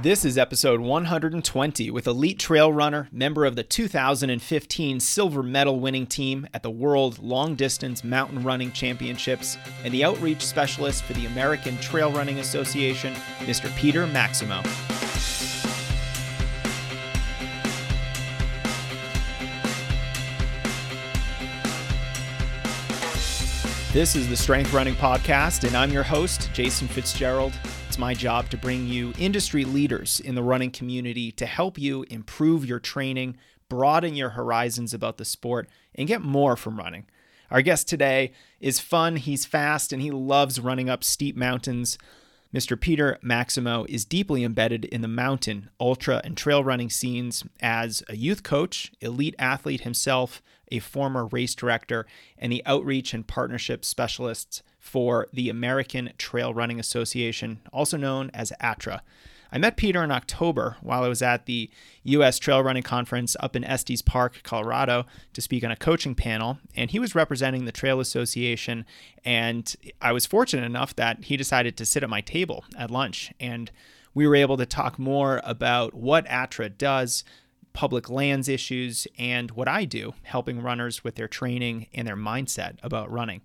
This is episode 120 with elite trail runner, member of the 2015 silver medal winning team at the World Long Distance Mountain Running Championships, and the outreach specialist for the American Trail Running Association, Mr. Peter Maksimow. This is the Strength Running Podcast, and I'm your host, Jason Fitzgerald. It's my job to bring you industry leaders in the running community to help you improve your training, broaden your horizons about the sport, and get more from running. Our guest today is fun, he's fast, and he loves running up steep mountains. Mr. Peter Maksimow is deeply embedded in the mountain, ultra, and trail running scenes as a youth coach, elite athlete himself, a former race director, and the outreach and partnership specialists for the American Trail Running Association, also known as ATRA. I met Peter in October while I was at the U.S. Trail Running Conference up in Estes Park, Colorado, to speak on a coaching panel. And he was representing the Trail Association. And I was fortunate enough that he decided to sit at my table at lunch. And we were able to talk more about what ATRA does, public lands issues, and what I do, helping runners with their training and their mindset about running.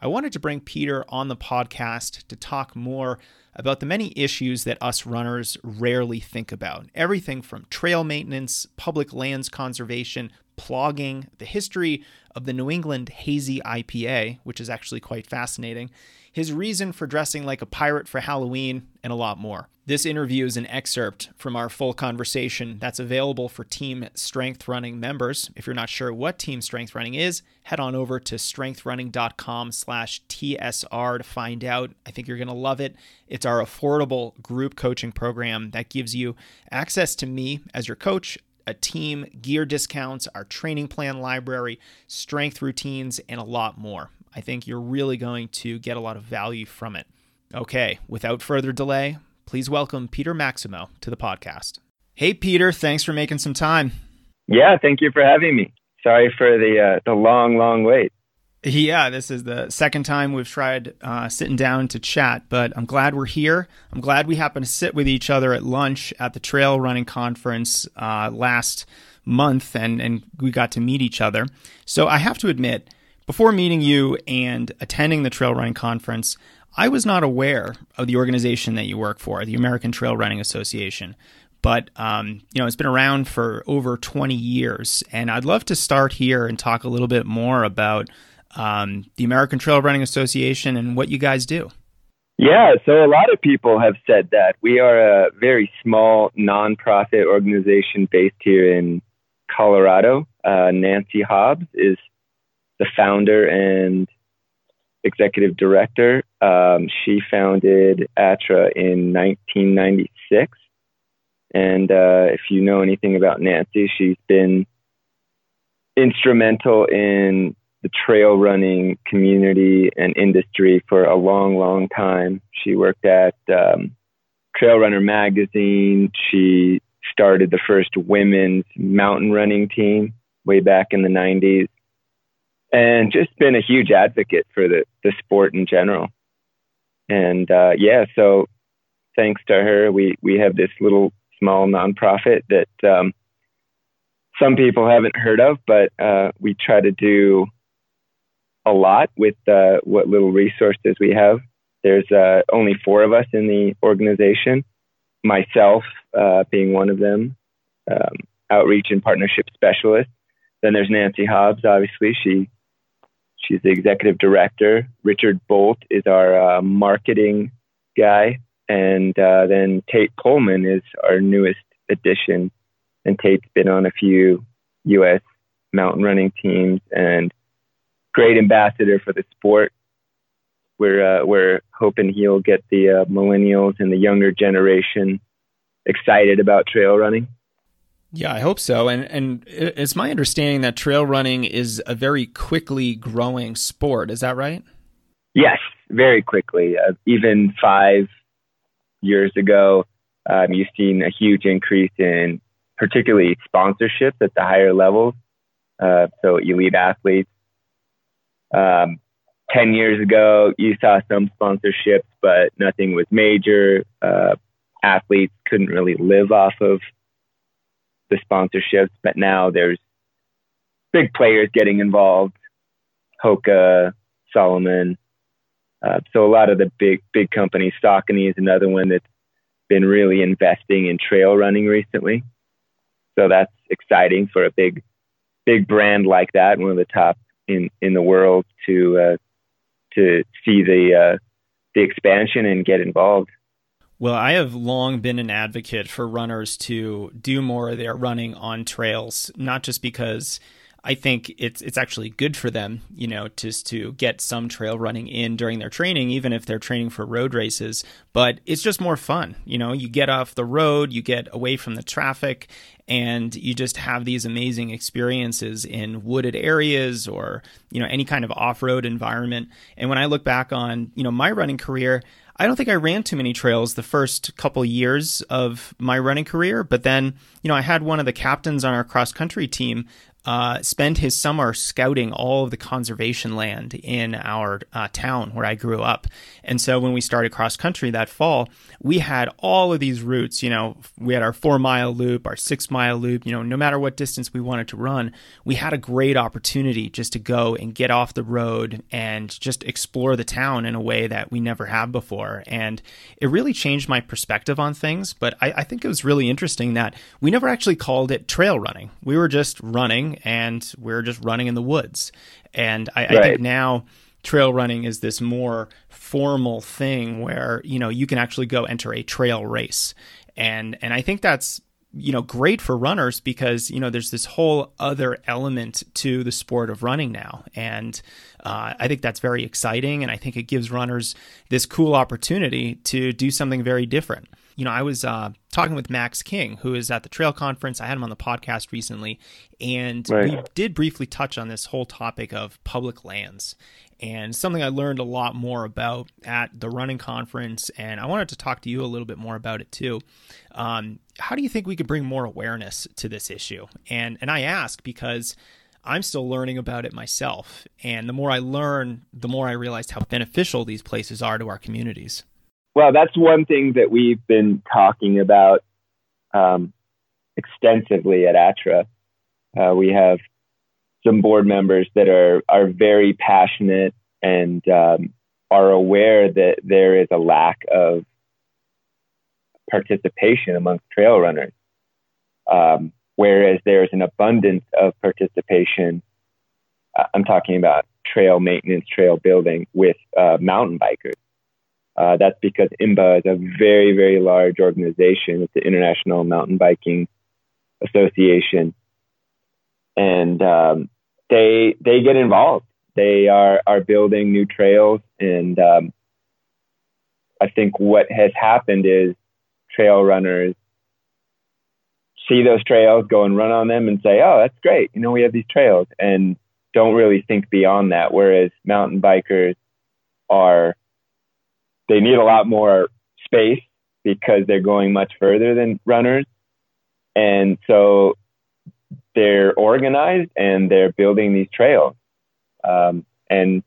I wanted to bring Peter on the podcast to talk more about the many issues that us runners rarely think about. Everything from trail maintenance, public lands conservation, plogging, the history of the New England Hazy IPA, which is actually quite fascinating, his reason for dressing like a pirate for Halloween, and a lot more. This interview is an excerpt from our full conversation that's available for Team Strength Running members. If you're not sure what Team Strength Running is, head on over to strengthrunning.com slash TSR to find out. I think you're going to love it. It's our affordable group coaching program that gives you access to me as your coach, a team, gear discounts, our training plan library, strength routines, and a lot more. I think you're really going to get a lot of value from it. Okay, without further delay, please welcome Peter Maksimow to the podcast. Hey, Peter, thanks for making some time. Yeah, thank you for having me. Sorry for the uh, the long, long wait. Yeah, this is the second time we've tried uh, sitting down to chat, but I'm glad we're here. I'm glad we happened to sit with each other at lunch at the trail running conference uh, last month, and and we got to meet each other. So I have to admit, before meeting you and attending the trail running conference, I was not aware of the organization that you work for, the American Trail Running Association. But um, you know, it's been around for over 20 years, and I'd love to start here and talk a little bit more about um, the American Trail Running Association and what you guys do. Yeah, so a lot of people have said that we are a very small nonprofit organization based here in Colorado. Uh, Nancy Hobbs is the founder and executive director. Um, she founded ATRA in 1996. And uh, if you know anything about Nancy, she's been instrumental in the trail running community and industry for a long, long time. She worked at um, Trail Runner magazine. She started the first women's mountain running team way back in the 90s and just been a huge advocate for the, the sport in general. And uh, yeah, so thanks to her, we, we have this little small nonprofit that um, some people haven't heard of, but uh, we try to do a lot with uh, what little resources we have. There's uh, only four of us in the organization, myself uh, being one of them, um, outreach and partnership specialist. Then there's Nancy Hobbs, obviously. She She's the executive director. Richard Bolt is our uh, marketing guy. And uh, then Tate Coleman is our newest addition. And Tate's been on a few U.S. mountain running teams and great ambassador for the sport. We're, uh, we're hoping he'll get the uh, millennials and the younger generation excited about trail running. Yeah, I hope so. And and it's my understanding that trail running is a very quickly growing sport. Is that right? Yes, very quickly. Uh, even five years ago, um, you've seen a huge increase in particularly sponsorships at the higher levels. Uh, so elite athletes. Um, 10 years ago, you saw some sponsorships, but nothing was major. Uh, athletes couldn't really live off of the sponsorships, but now there's big players getting involved. Hoka, Salomon. Uh, so a lot of the big big companies, Saucony is another one that's been really investing in trail running recently. So that's exciting for a big big brand like that, one of the top in in the world to uh, to see the uh, the expansion and get involved. Well, I have long been an advocate for runners to do more of their running on trails, not just because I think it's it's actually good for them, you know, just to get some trail running in during their training, even if they're training for road races. But it's just more fun, you know. You get off the road, you get away from the traffic, and you just have these amazing experiences in wooded areas or you know any kind of off-road environment. And when I look back on you know my running career, I don't think I ran too many trails the first couple years of my running career, but then, you know, I had one of the captains on our cross country team uh, spend his summer scouting all of the conservation land in our uh, town where I grew up. And so when we started cross country that fall, we had all of these routes. You know, we had our four mile loop, our six mile loop. You know, no matter what distance we wanted to run, we had a great opportunity just to go and get off the road and just explore the town in a way that we never have before. And it really changed my perspective on things. But I, I think it was really interesting that we never actually called it trail running. We were just running and we're just running in the woods. And I, right. I think now trail running is this more formal thing where you know you can actually go enter a trail race and and I think that's you know great for runners because you know there's this whole other element to the sport of running now and uh, i think that's very exciting and i think it gives runners this cool opportunity to do something very different you know i was uh, talking with max king who is at the trail conference i had him on the podcast recently and right. we did briefly touch on this whole topic of public lands and something I learned a lot more about at the running conference. And I wanted to talk to you a little bit more about it too. Um, how do you think we could bring more awareness to this issue? And and I ask because I'm still learning about it myself, and the more I learn, the more I realize how beneficial these places are to our communities. Well, that's one thing that we've been talking about um, extensively at ATRA. Uh, we have some board members that are are very passionate and um, are aware that there is a lack of participation amongst trail runners, um, whereas there's an abundance of participation. Uh, I'm talking about trail maintenance, trail building with uh, mountain bikers. Uh, that's because IMBA is a very, very large organization. It's the International Mountain Biking Association and um, they they get involved. They are are building new trails, and um, I think what has happened is trail runners see those trails, go and run on them, and say, "Oh, that's great! You know, we have these trails," and don't really think beyond that. Whereas mountain bikers are they need a lot more space because they're going much further than runners, and so they're organized and they're building these trails. Um, and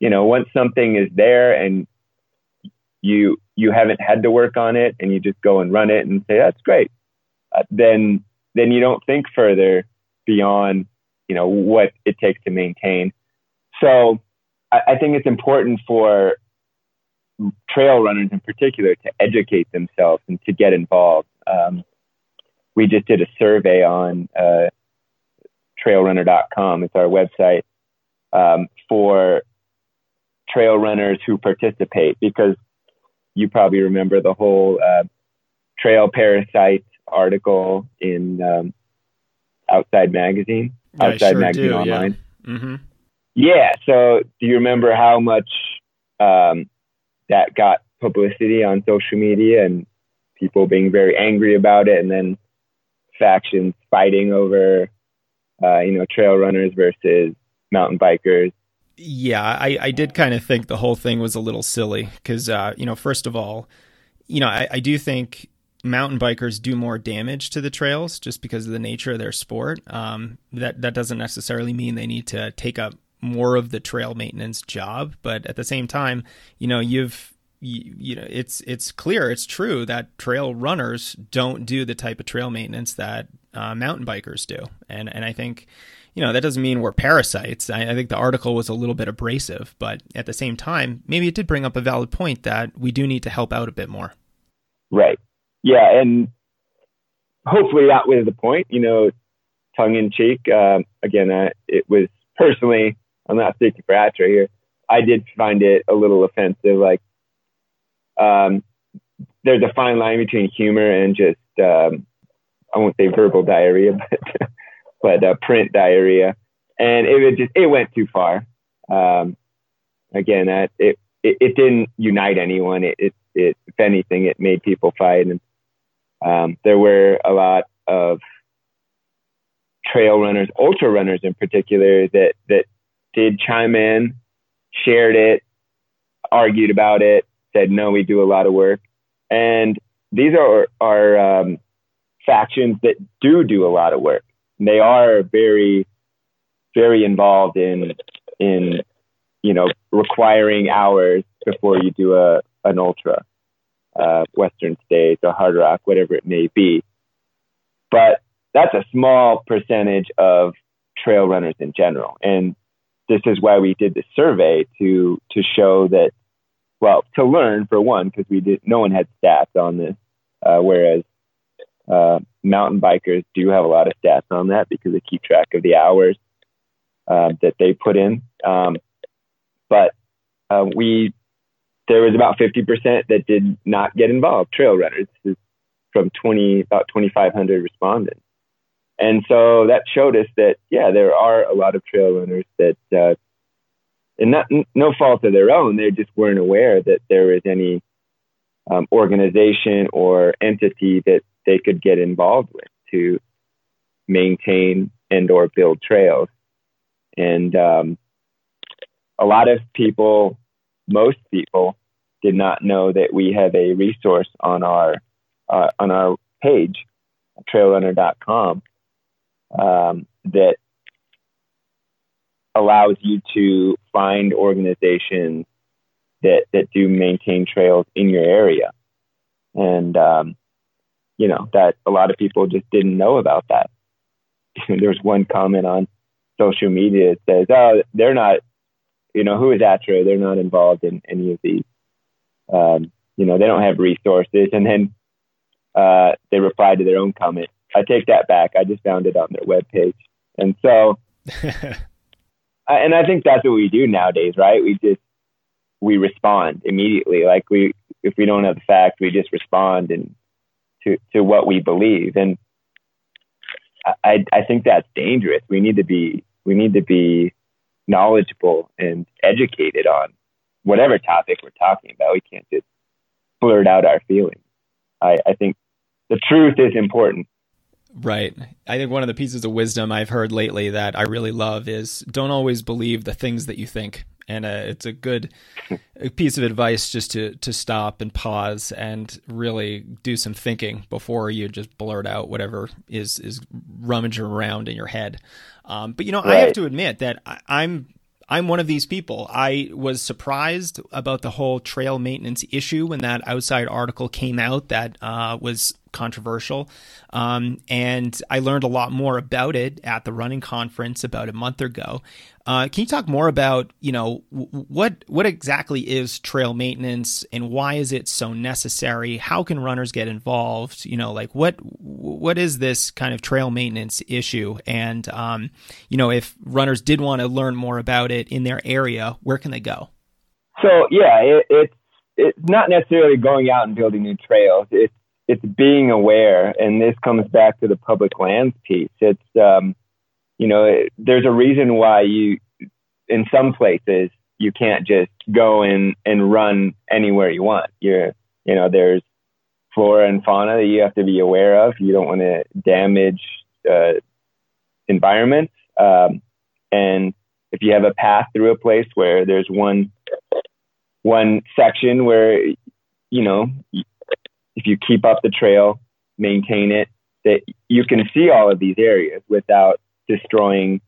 you know, once something is there and you you haven't had to work on it and you just go and run it and say that's great, uh, then then you don't think further beyond you know what it takes to maintain. So I, I think it's important for trail runners in particular to educate themselves and to get involved. Um, we just did a survey on uh, trailrunner.com. It's our website um, for trail runners who participate because you probably remember the whole uh, trail parasite article in um, Outside Magazine, Outside sure Magazine do, Online. Yeah. Mm-hmm. yeah. So, do you remember how much um, that got publicity on social media and people being very angry about it, and then factions fighting over uh, you know, trail runners versus mountain bikers. Yeah, I, I did kind of think the whole thing was a little silly because, uh, you know, first of all, you know, I, I do think mountain bikers do more damage to the trails just because of the nature of their sport. Um, that that doesn't necessarily mean they need to take up more of the trail maintenance job, but at the same time, you know, you've you, you, know it's it's clear it's true that trail runners don't do the type of trail maintenance that uh, mountain bikers do. And and I think you know that doesn't mean we're parasites. I, I, think the article was a little bit abrasive but at the same time maybe it did bring up a valid point that we do need to help out a bit more. Right. Yeah and hopefully that was the point you know tongue in cheek. Um, again uh, it was personally I'm not speaking for ATRA here I did find it a little offensive like um, there's a fine line between humor and just um, I won't say verbal diarrhea, but but uh, print diarrhea, and it just it went too far. Um, again, it, it it didn't unite anyone. It, it it if anything, it made people fight, and um, there were a lot of trail runners, ultra runners in particular, that that did chime in, shared it, argued about it, said, no, we do a lot of work. And these are, are um, factions that do do a lot of work. They are very, very involved in, in, you know, requiring hours before you do a, an ultra, uh, Western States or Hardrock, whatever it may be. But that's a small percentage of trail runners in general. And this is why we did the survey to, to show that well, to learn for one, because we did, no one had stats on this, uh, whereas uh, mountain bikers do have a lot of stats on that because they keep track of the hours uh, that they put in. Um, but uh, we, there was about 50% that did not get involved, trail runners, from 20, about 2,500 respondents. And so that showed us that, yeah, there are a lot of trail runners that uh, and not no fault of their own. They just weren't aware that there was any um, organization or entity that they could get involved with to maintain and or build trails. And um, a lot of people, most people, did not know that we have a resource on our uh, on our page, trailrunner.com, um, that allows you to find organizations that that do maintain trails in your area, and um, you know that a lot of people just didn't know about that. There's one comment on social media that says, "Oh, they're not, you know, who is ATRA? They're not involved in any of these. Um, you know, they don't have resources." And then uh, they replied to their own comment. I take that back. I just found it on their webpage, and so and I think that's what we do nowadays, right? We just we respond immediately. Like we, if we don't have the fact, we just respond and to to what we believe. And I I think that's dangerous. We need to be we need to be knowledgeable and educated on whatever topic we're talking about. We can't just blurt out our feelings. I, I think the truth is important. Right. I think one of the pieces of wisdom I've heard lately that I really love is don't always believe the things that you think. And uh, it's a good piece of advice just to, to stop and pause and really do some thinking before you just blurt out whatever is, is rummaging around in your head. Um, but, you know, right. I have to admit that I, I'm I'm one of these people. I was surprised about the whole trail maintenance issue when that outside article came out that uh, was controversial. Um, and I learned a lot more about it at the running conference about a month ago. Uh, can you talk more about, you know, what what exactly is trail maintenance and why is it so necessary? How can runners get involved? You know, like what what is this kind of trail maintenance issue? And um, you know, if runners did want to learn more about it in their area, where can they go? So yeah, it, it's it's not necessarily going out and building new trails. It's it's being aware, and this comes back to the public lands piece. It's um, you know, it, there's a reason why you in some places you can't just go in and run anywhere you want. You're you know, there's flora and fauna that you have to be aware of. You don't want to damage uh, environments. Um, and if you have a path through a place where there's one one section where you know if you keep up the trail, maintain it, that you can see all of these areas without destroying,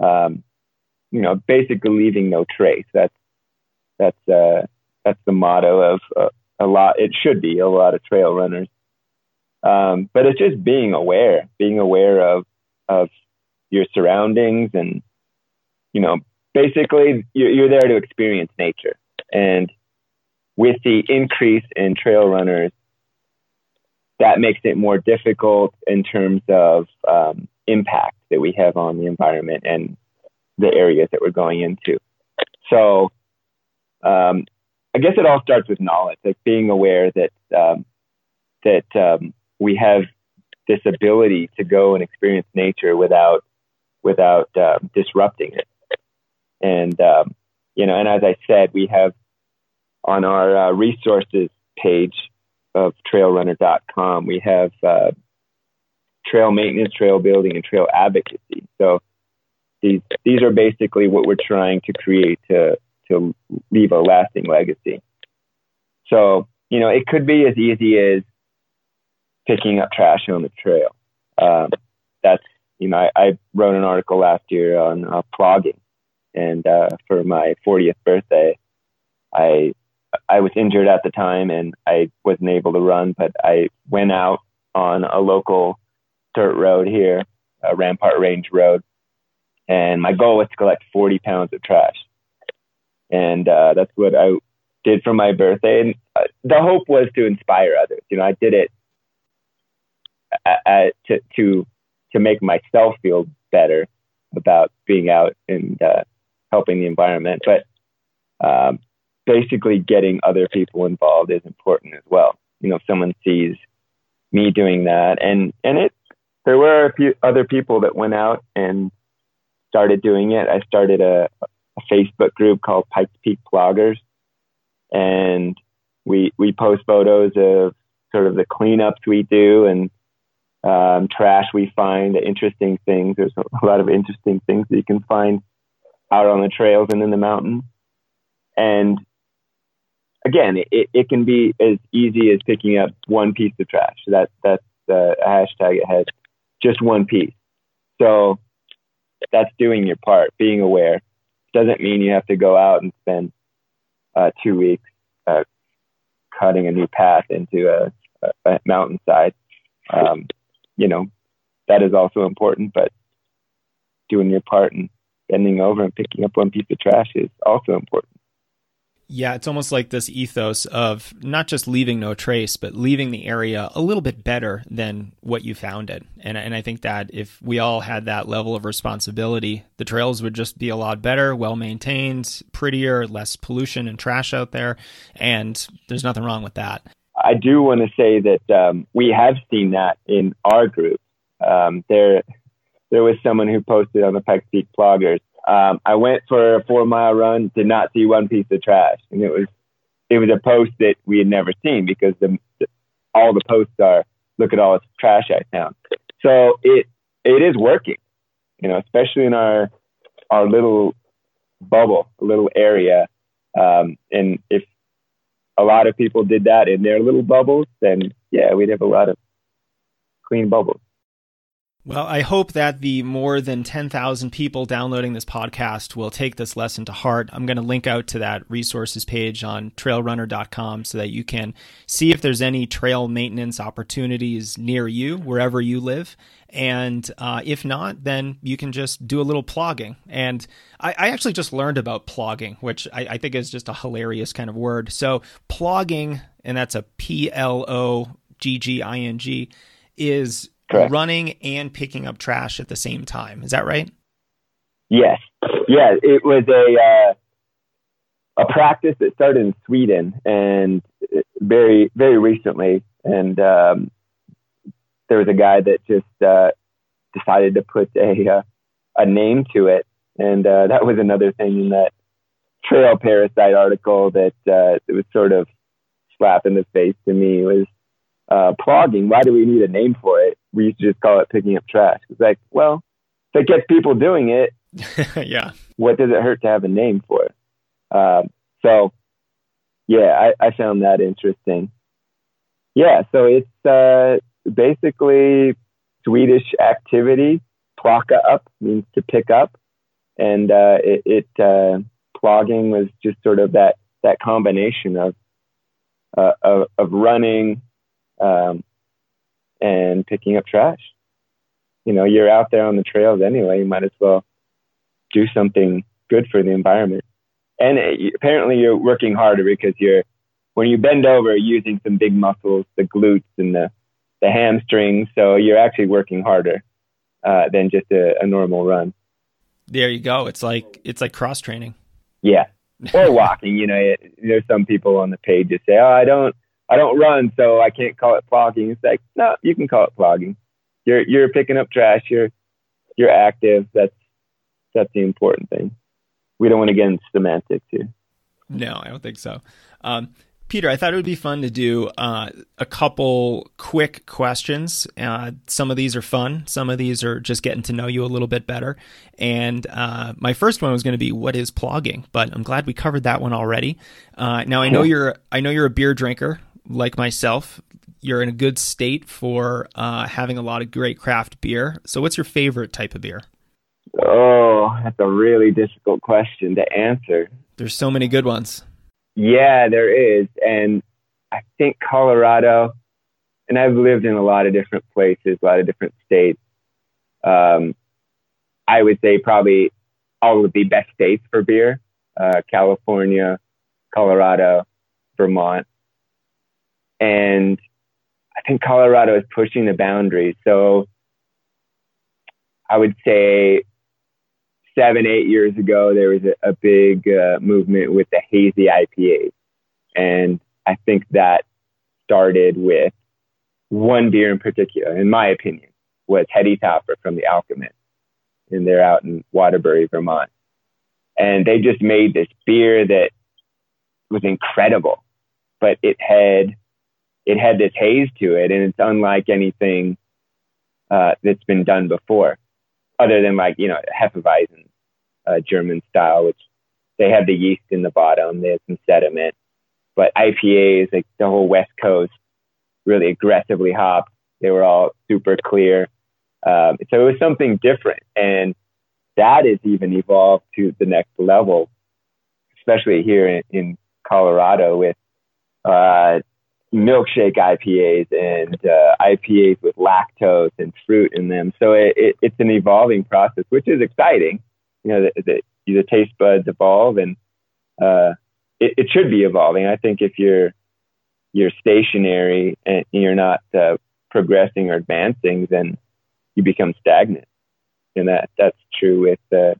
um, you know, basically leaving no trace. That's that's uh, that's the motto of uh, a lot. It should be a lot of trail runners. Um, but it's just being aware, being aware of of your surroundings, and you know, basically you're, you're there to experience nature. And with the increase in trail runners, that makes it more difficult in terms of um, impact that we have on the environment and the areas that we're going into. So, um, I guess it all starts with knowledge, like being aware that um, that um, we have this ability to go and experience nature without without uh, disrupting it. And um, you know, and as I said, we have on our uh, resources page of trailrunner.com, we have uh, trail maintenance, trail building, and trail advocacy. So these these are basically what we're trying to create to to leave a lasting legacy. So you know, it could be as easy as picking up trash on the trail. Um, that's you know, I, I, wrote an article last year on uh, and uh, for my 40th birthday, I I was injured at the time and I wasn't able to run, but I went out on a local dirt road here, a Rampart Range Road, and my goal was to collect 40 pounds of trash, and uh, that's what I did for my birthday. And uh, the hope was to inspire others. You know, I did it to to to make myself feel better about being out and uh, helping the environment. But um, basically, getting other people involved is important as well. You know, if someone sees me doing that, and and it, there were a few other people that went out and started doing it. I started a, a Facebook group called Pikes Peak Ploggers, and we we post photos of sort of the cleanups we do and um, trash we find, interesting things. There's a lot of interesting things that you can find out on the trails and in the mountains. And again, it, it can be as easy as picking up one piece of trash. That that's a hashtag it has just one piece. So that's doing your part, being aware. Doesn't mean you have to go out and spend uh, two weeks uh, cutting a new path into a, a, a mountainside. Um, you know, that is also important, but doing your part and bending over and picking up one piece of trash is also important. Yeah, it's almost like this ethos of not just leaving no trace, but leaving the area a little bit better than what you found it. And, and I think that if we all had that level of responsibility, the trails would just be a lot better, well maintained, prettier, less pollution and trash out there. And there's nothing wrong with that. I do want to say that um, we have seen that in our group. Um, there, there was someone who posted on the Pikes Peak Ploggers. Um, I went for a four mile run, did not see one piece of trash, and it was it was a post that we had never seen because the, all the posts are look at all this trash I found. So it it is working, you know, especially in our our little bubble, little area. Um, and if a lot of people did that in their little bubbles, then yeah, we'd have a lot of clean bubbles. Well, I hope that the more than 10,000 people downloading this podcast will take this lesson to heart. I'm going to link out to that resources page on trailrunner.com so that you can see if there's any trail maintenance opportunities near you, wherever you live. And uh, if not, then you can just do a little plogging. And I, I actually just learned about plogging, which I, I think is just a hilarious kind of word. So, plogging, and that's a P L O G G I N G, is Correct. running and picking up trash at the same time. Is that right? Yes. Yeah, it was a uh, a practice that started in Sweden and very very recently, and um, there was a guy that just uh, decided to put a uh, a name to it, and uh, that was another thing in that trail parasite article that uh, it was sort of slap in the face to me was uh, plogging. Why do we need a name for it? We used to just call it picking up trash. It's like, well, if it gets people doing it, yeah. What does it hurt to have a name for it? Um, so, yeah, I, I found that interesting. Yeah, so it's uh, basically Swedish activity. Plocka up means to pick up, and uh, it, it uh, plogging was just sort of that that combination of uh, of, of running um, and picking up trash. You know, you're out there on the trails anyway. You might as well do something good for the environment. And it, apparently, you're working harder because you're when you bend over, using some big muscles, the glutes and the the hamstrings. So you're actually working harder uh, than just a, a normal run. There you go. It's like it's like cross training. Yeah, or walking. You know, it, there's some people on the page that say, "Oh, I don't, I don't run, so I can't call it plogging." It's like, no, you can call it plogging. You're you're picking up trash. You're you're active. That's that's the important thing. We don't want to get into semantics here. No, I don't think so. Um, Peter, I thought it would be fun to do uh, a couple quick questions. Uh, some of these are fun, some of these are just getting to know you a little bit better. And uh, my first one was going to be, "What is plogging?" But I'm glad we covered that one already. Uh, now I know you're I know you're a beer drinker like myself. You're in a good state for uh, having a lot of great craft beer. So, what's your favorite type of beer? Oh, that's a really difficult question to answer. There's so many good ones. Yeah, there is. And I think Colorado, and I've lived in a lot of different places, a lot of different states. Um, I would say probably all of the best states for beer uh, California, Colorado, Vermont. And I think Colorado is pushing the boundaries. So I would say seven, eight years ago, there was a, a big uh, movement with the hazy IPAs. And I think that started with one beer in particular, in my opinion, was Heady Topper from the Alchemist. And they're out in Waterbury, Vermont. And they just made this beer that was incredible, but it had, it had this haze to it. And it's unlike anything uh, that's been done before other than like, you know, Hefeweizen, uh, German style, which they have the yeast in the bottom, they have some sediment. But IPAs, like the whole West Coast, really aggressively hopped. They were all super clear. Um, so it was something different. And that has even evolved to the next level, especially here in, in Colorado with uh, milkshake IPAs and uh, IPAs with lactose and fruit in them. So it, it, it's an evolving process, which is exciting. You know, the, the, the taste buds evolve, and uh, it, it, should be evolving. I think if you're you're stationary and you're not uh, progressing or advancing, then you become stagnant, and that that's true with uh,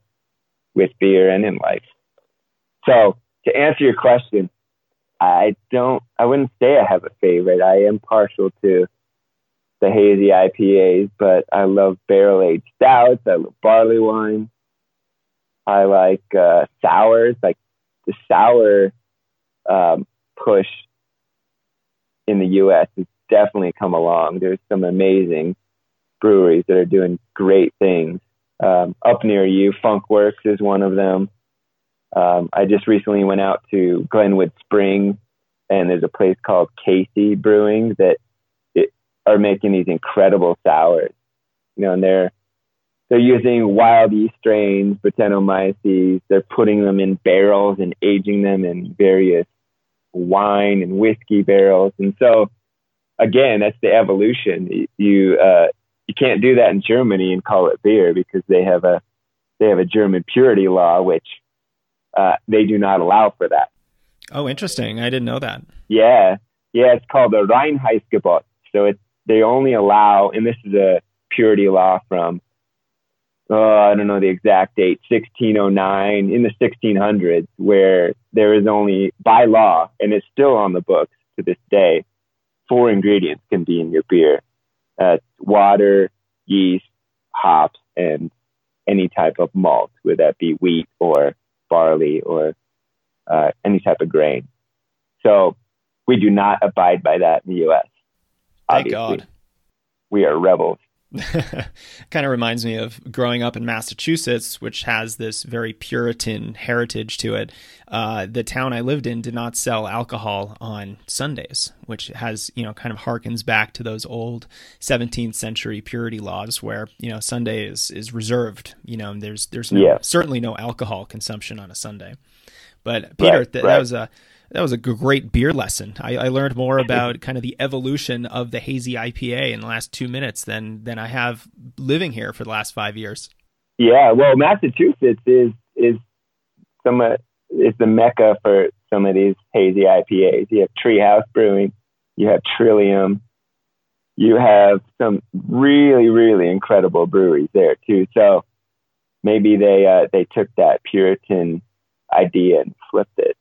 with beer and in life. So to answer your question, I don't, I wouldn't say I have a favorite. I am partial to the hazy IPAs, but I love barrel aged stouts. I love barley wine. I like uh, sours, like the sour um, push in the U.S. has definitely come along. There's some amazing breweries that are doing great things. Um, up near you, Funkwerks is one of them. Um, I just recently went out to Glenwood Springs, and there's a place called Casey Brewing that it, are making these incredible sours. You know, and they're they're using wild yeast strains, Brettanomyces. They're putting them in barrels and aging them in various wine and whiskey barrels. And so, again, that's the evolution. You uh, you can't do that in Germany and call it beer because they have a they have a German purity law, which uh, they do not allow for that. Oh, interesting. I didn't know that. Yeah. Yeah. It's called the Reinheitsgebot. So it's, they only allow, and this is a purity law from, oh, I don't know the exact date, 1609 in the 1600s, where there is only by law, and it's still on the books to this day, four ingredients can be in your beer. Uh, water, yeast, hops, and any type of malt, whether that be wheat or barley or uh, any type of grain. So we do not abide by that in the U.S. Thank Obviously. God. We are rebels. kind of reminds me of growing up in Massachusetts, which has this very Puritan heritage to it. Uh, the town I lived in did not sell alcohol on Sundays, which has, you know, kind of harkens back to those old 17th century purity laws where, you know, Sunday is, is reserved. You know, there's there's no, yeah. certainly no alcohol consumption on a Sunday. But Peter, right, th- right. that was a That was a great beer lesson. I, I, learned more about kind of the evolution of the hazy IPA in the last two minutes than than I have living here for the last five years. Yeah, well, Massachusetts is is some is the mecca for some of these hazy IPAs. You have Treehouse Brewing, you have Trillium, you have some really really incredible breweries there too. So maybe they uh, they took that Puritan idea and flipped it.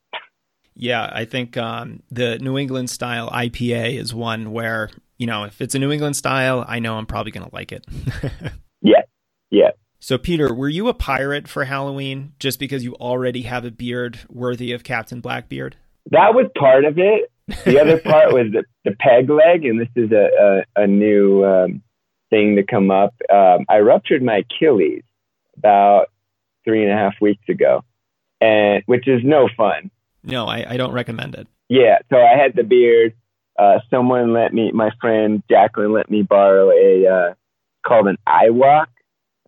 Yeah, I think um, the New England style IPA is one where you know if it's a New England style, I know I'm probably going to like it. yeah, yeah. So, Peter, were you a pirate for Halloween just because you already have a beard worthy of Captain Blackbeard? That was part of it. The other part was the, the peg leg, and this is a, a, a new um, thing to come up. Um, I ruptured my Achilles about three and a half weeks ago, and which is no fun. No, I, I don't recommend it. Yeah, so I had the beard. Uh, someone let me, my friend Jacqueline let me borrow a uh, called an iWalk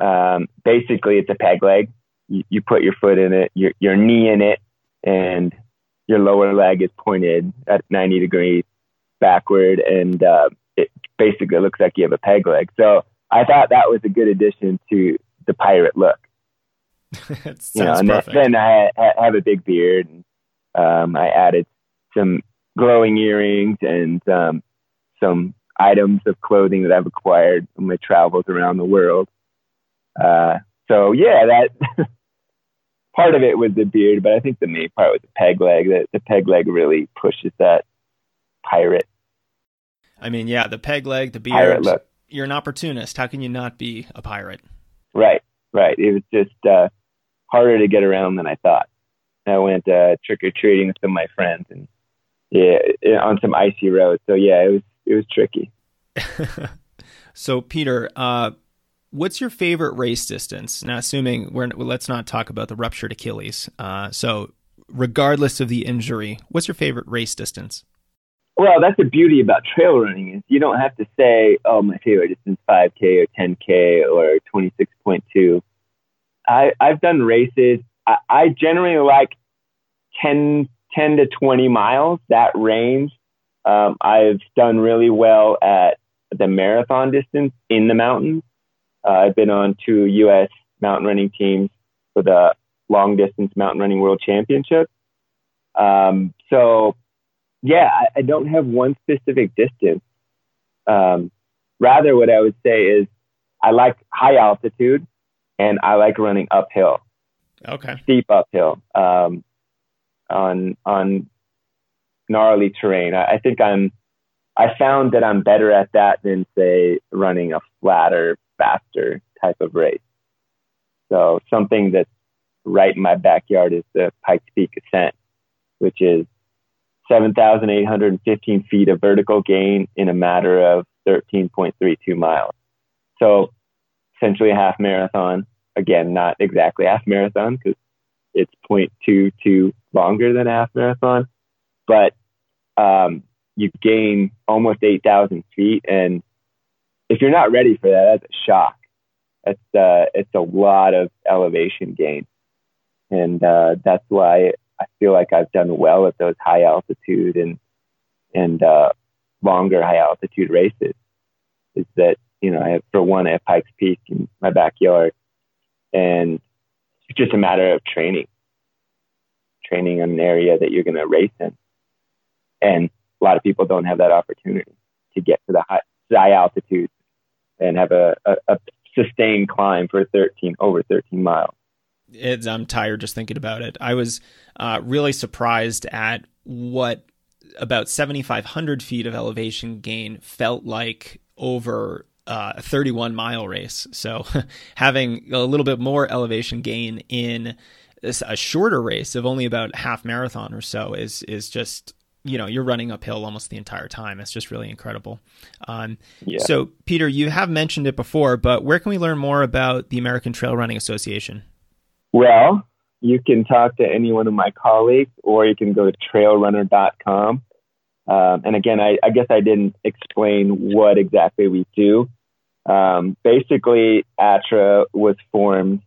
um, basically, it's a peg leg. You, you put your foot in it, your, your knee in it, and your lower leg is pointed at 90 degrees backward, and uh, it basically looks like you have a peg leg. So I thought that was a good addition to the pirate look. you know, and perfect. then I, I have a big beard, and um, I added some glowing earrings and um, some items of clothing that I've acquired in my travels around the world. Uh, so yeah, that part of it was the beard, but I think the main part was the peg leg. That the peg leg really pushes that pirate. I mean, yeah, the peg leg, the beard. You're an opportunist. How can you not be a pirate? Right, right. It was just uh, harder to get around than I thought. I went uh, trick or treating with some of my friends, and yeah, on some icy roads. So yeah, it was it was tricky. so Peter, uh, What's your favorite race distance? Now, assuming we're let's not talk about the ruptured Achilles. Uh, so, regardless of the injury, what's your favorite race distance? Well, that's the beauty about trail running is you don't have to say, "Oh, my favorite distance 5K or 10K or 26.2." I I've done races. I, I generally like 10 10 to 20 miles. That range. Um, I've done really well at the marathon distance in the mountains. Uh, I've been on two U.S. mountain running teams for the long distance mountain running world championship. Um, so, yeah, I, I, don't have one specific distance. Um, rather, what I would say is I like high altitude and I like running uphill. Okay. Steep uphill um, on on gnarly terrain. I, I think I'm. I found that I'm better at that than say running a flatter faster type of race. So something that's right in my backyard is the Pikes Peak Ascent, which is 7,815 feet of vertical gain in a matter of 13.32 miles. So essentially a half marathon. Again, not exactly half marathon because it's 0.22 longer than half marathon, but um, you gain almost 8,000 feet and if you're not ready for that, that's a shock. It's uh, it's a lot of elevation gain, and uh, that's why I feel like I've done well at those high altitude and and uh, longer high altitude races. Is that you know I have for one I have Pikes Peak in my backyard, and it's just a matter of training, training in an area that you're going to race in, and a lot of people don't have that opportunity to get to the high, high altitude and have a, a, a sustained climb for 13 over 13 miles. It's, I'm tired just thinking about it. I was uh, really surprised at what about 7,500 feet of elevation gain felt like over uh, a 31 mile race. So having a little bit more elevation gain in a shorter race of only about half marathon or so is is just you know you're running uphill almost the entire time. It's just really incredible. Um, yeah. So, Peter, you have mentioned it before, but where can we learn more about the American Trail Running Association? Well, you can talk to any one of my colleagues, or you can go to trailrunner.com. Um, and again, I, I, guess I didn't explain what exactly we do. Um, basically, ATRA was formed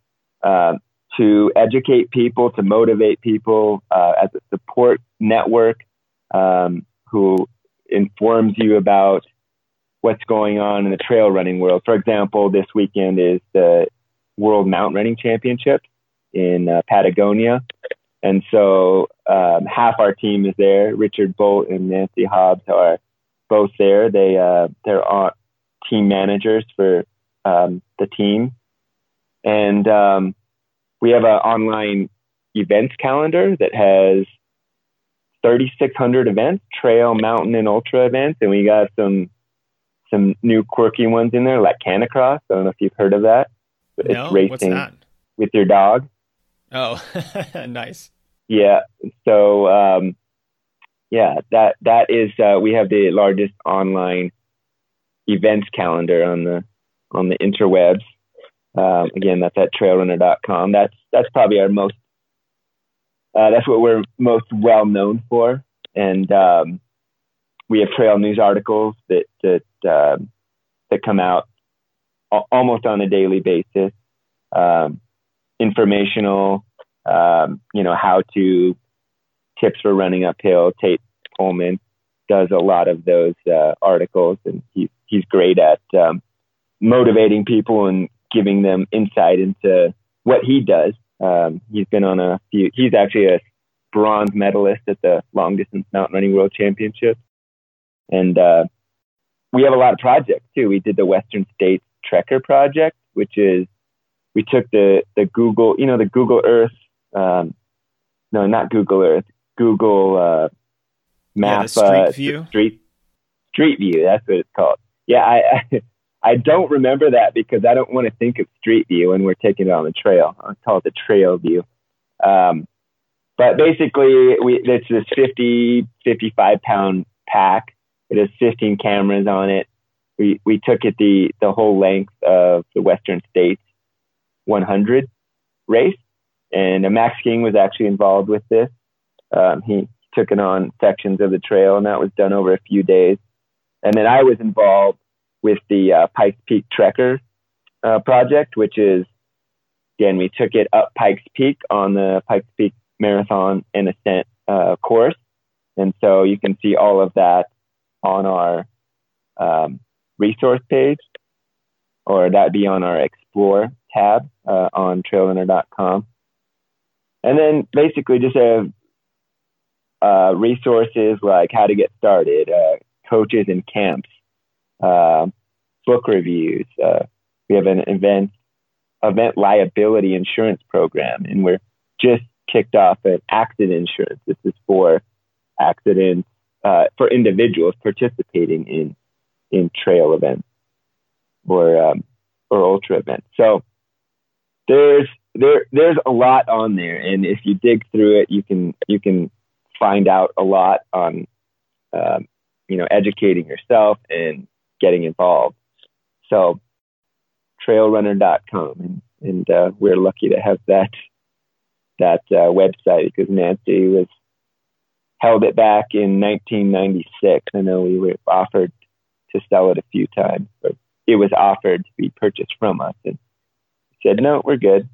um, to educate people, to motivate people, uh, as a support network um, who informs you about what's going on in the trail running world. For example, this weekend is the World Mountain Running Championship in uh, Patagonia. And so um, half our team is there. Richard Bolt and Nancy Hobbs are both there. They uh, they're team managers for um, the team, and um, we have an online events calendar that has 3,600 events, trail, mountain, and ultra events, and we got some some new quirky ones in there, like Canicross. I don't know if you've heard of that. But no, it's racing with your dog. Oh, nice. Yeah. So, um, yeah, that that is uh, we have the largest online events calendar on the on the interwebs. Um, again, that's at trailrunner.com. That's that's probably our most uh, that's what we're most well known for, and um, we have trail news articles that that uh, that come out almost on a daily basis. Um, informational, um, you know, how to tips for running uphill. Tate Coleman does a lot of those uh, articles, and he, he's great at um, motivating people and giving them insight into what he does. Um, he's been on a few. He's actually a bronze medalist at the long distance mountain running world championships, and uh, we have a lot of projects too. We did the Western States Trekker project, which is we took the the Google, you know, the Google Earth. Um, no, not Google Earth. Google uh, Map. Yeah, street uh, View. Street Street View. That's what it's called. Yeah, I, I I don't remember that because I don't want to think of Street View when we're taking it on the trail. I call it the Trail View. Um, but basically, we it's this 50, 55 pound pack. It has 15 cameras on it. We we took it the the whole length of the Western States 100 race, and Max King was actually involved with this. Um, he took it on sections of the trail, and that was done over a few days. And then I was involved with the uh, Pikes Peak Trekker uh, project, which is again we took it up Pikes Peak on the Pikes Peak Marathon and Ascent uh, course, and so you can see all of that on our um, resource page, or that'd be on our Explore tab uh, on trailrunner.com. And then basically just have uh, resources like how to get started, uh, coaches and camps, uh, book reviews. Uh, we have an event event liability insurance program, and we're just kicked off an accident insurance. This is for accidents uh, for individuals participating in in trail events or um, or ultra events. So there's there there's a lot on there, and if you dig through it, you can you can find out a lot on um, you know educating yourself and getting involved. So trailrunner.com, and and uh, we're lucky to have that that uh, website because Nancy was held it back in 1996. I know we were offered to sell it a few times, but it was offered to be purchased from us, and said no, we're good.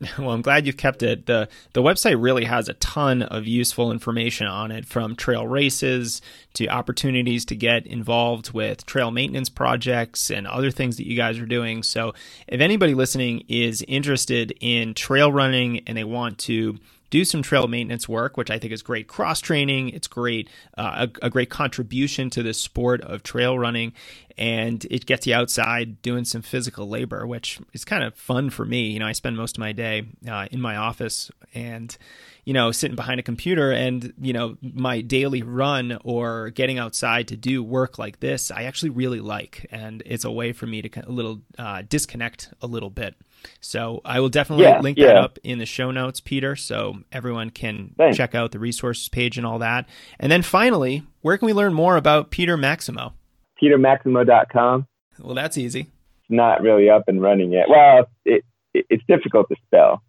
Well, I'm glad you've kept it. the The website really has a ton of useful information on it, from trail races to opportunities to get involved with trail maintenance projects and other things that you guys are doing. So, if anybody listening is interested in trail running and they want to do some trail maintenance work, which I think is great cross training. It's great, uh, a, a, great contribution to the sport of trail running, and it gets you outside doing some physical labor, which is kind of fun for me. You know, I spend most of my day uh, in my office and you know sitting behind a computer, and you know my daily run or getting outside to do work like this, I actually really like, and it's a way for me to a little uh, disconnect a little bit. So I will definitely yeah, link yeah. that up in the show notes, Peter, so everyone can Thanks. check out the resources page and all that. And then finally, where can we learn more about Peter Maksimow? PeterMaksimow.com. Well, that's easy. It's not really up and running yet. Well, it, it it's difficult to spell,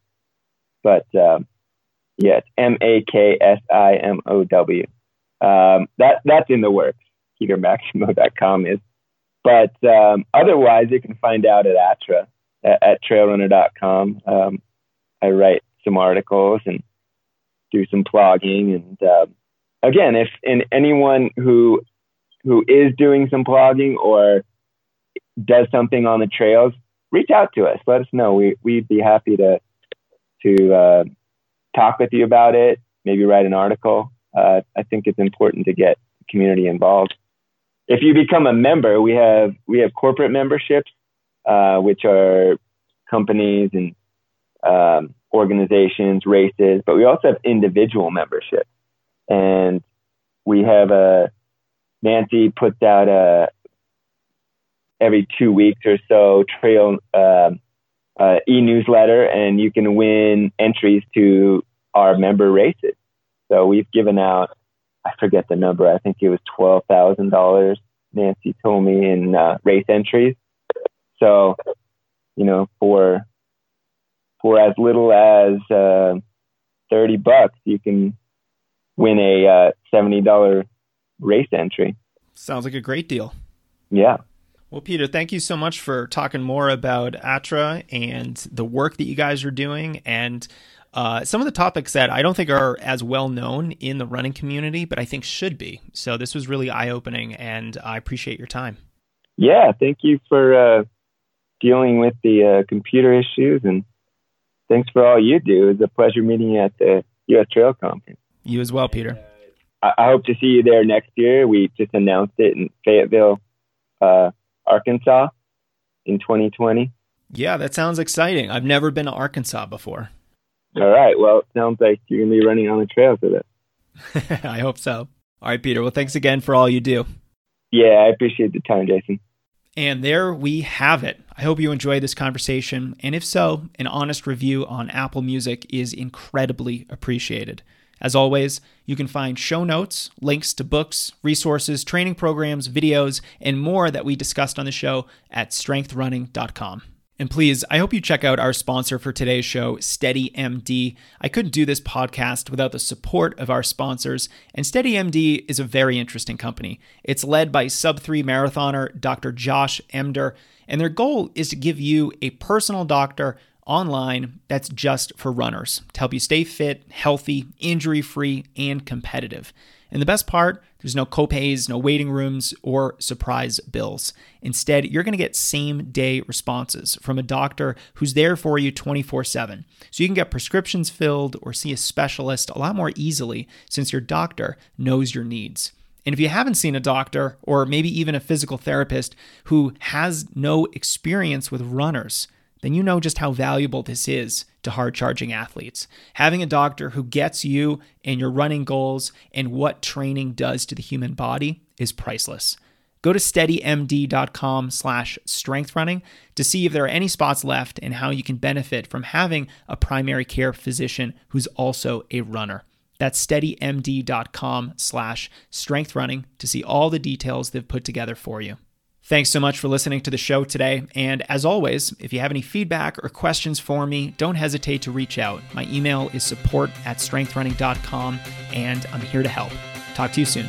but um, yeah, it's M A K S I M O W. Um, that that's in the works. PeterMaksimow.com is, but um, otherwise, you can find out at ATRA at, at trailrunner.com. Um, I write some articles and do some blogging. And uh, again, if in anyone who who is doing some blogging or does something on the trails, reach out to us. Let us know. We we'd be happy to to uh, talk with you about it. Maybe write an article. Uh, I think it's important to get community involved. If you become a member, we have we have corporate memberships, uh, which are companies and um, organizations, races, but we also have individual membership. And we have a, Nancy puts out a, every two weeks or so trail uh, uh, e-newsletter and you can win entries to our member races. So we've given out, I forget the number, I think it was $12,000, Nancy told me, in uh, race entries. So, you know, for for as little as uh, 30 bucks, you can win a uh, $70 race entry. Sounds like a great deal. Yeah. Well, Peter, thank you so much for talking more about ATRA and the work that you guys are doing and uh, some of the topics that I don't think are as well known in the running community, but I think should be. So this was really eye opening, and I appreciate your time. Yeah, thank you for uh, dealing with the uh, computer issues and thanks for all you do. It's a pleasure meeting you at the U.S. Trail Conference. You as well, Peter. I, I hope to see you there next year. We just announced it in Fayetteville, uh, Arkansas in 2020. Yeah, that sounds exciting. I've never been to Arkansas before. All right. Well, it sounds like you're going to be running on the trails with it. I hope so. All right, Peter. Well, thanks again for all you do. Yeah, I appreciate the time, Jason. And there we have it. I hope you enjoyed this conversation. And if so, an honest review on Apple Music is incredibly appreciated. As always, you can find show notes, links to books, resources, training programs, videos, and more that we discussed on the show at strengthrunning.com. And please, I hope you check out our sponsor for today's show, SteadyMD. I couldn't do this podcast without the support of our sponsors, and SteadyMD is a very interesting company. It's led by sub 3 marathoner Dr. Josh Emdur, and their goal is to give you a personal doctor online that's just for runners to help you stay fit, healthy, injury free, and competitive. And the best part, there's no copays, no waiting rooms, or surprise bills. Instead, you're going to get same day responses from a doctor who's there for you 24 7. So you can get prescriptions filled or see a specialist a lot more easily since your doctor knows your needs. And if you haven't seen a doctor or maybe even a physical therapist who has no experience with runners, then you know just how valuable this is to hard charging athletes. Having a doctor who gets you and your running goals and what training does to the human body is priceless. Go to steadymd.com slash strengthrunning to see if there are any spots left and how you can benefit from having a primary care physician who's also a runner. That's steadymd.com slash strengthrunning to see all the details they've put together for you. Thanks so much for listening to the show today. And as always, if you have any feedback or questions for me, don't hesitate to reach out. My email is support at strengthrunning.com, and I'm here to help. Talk to you soon.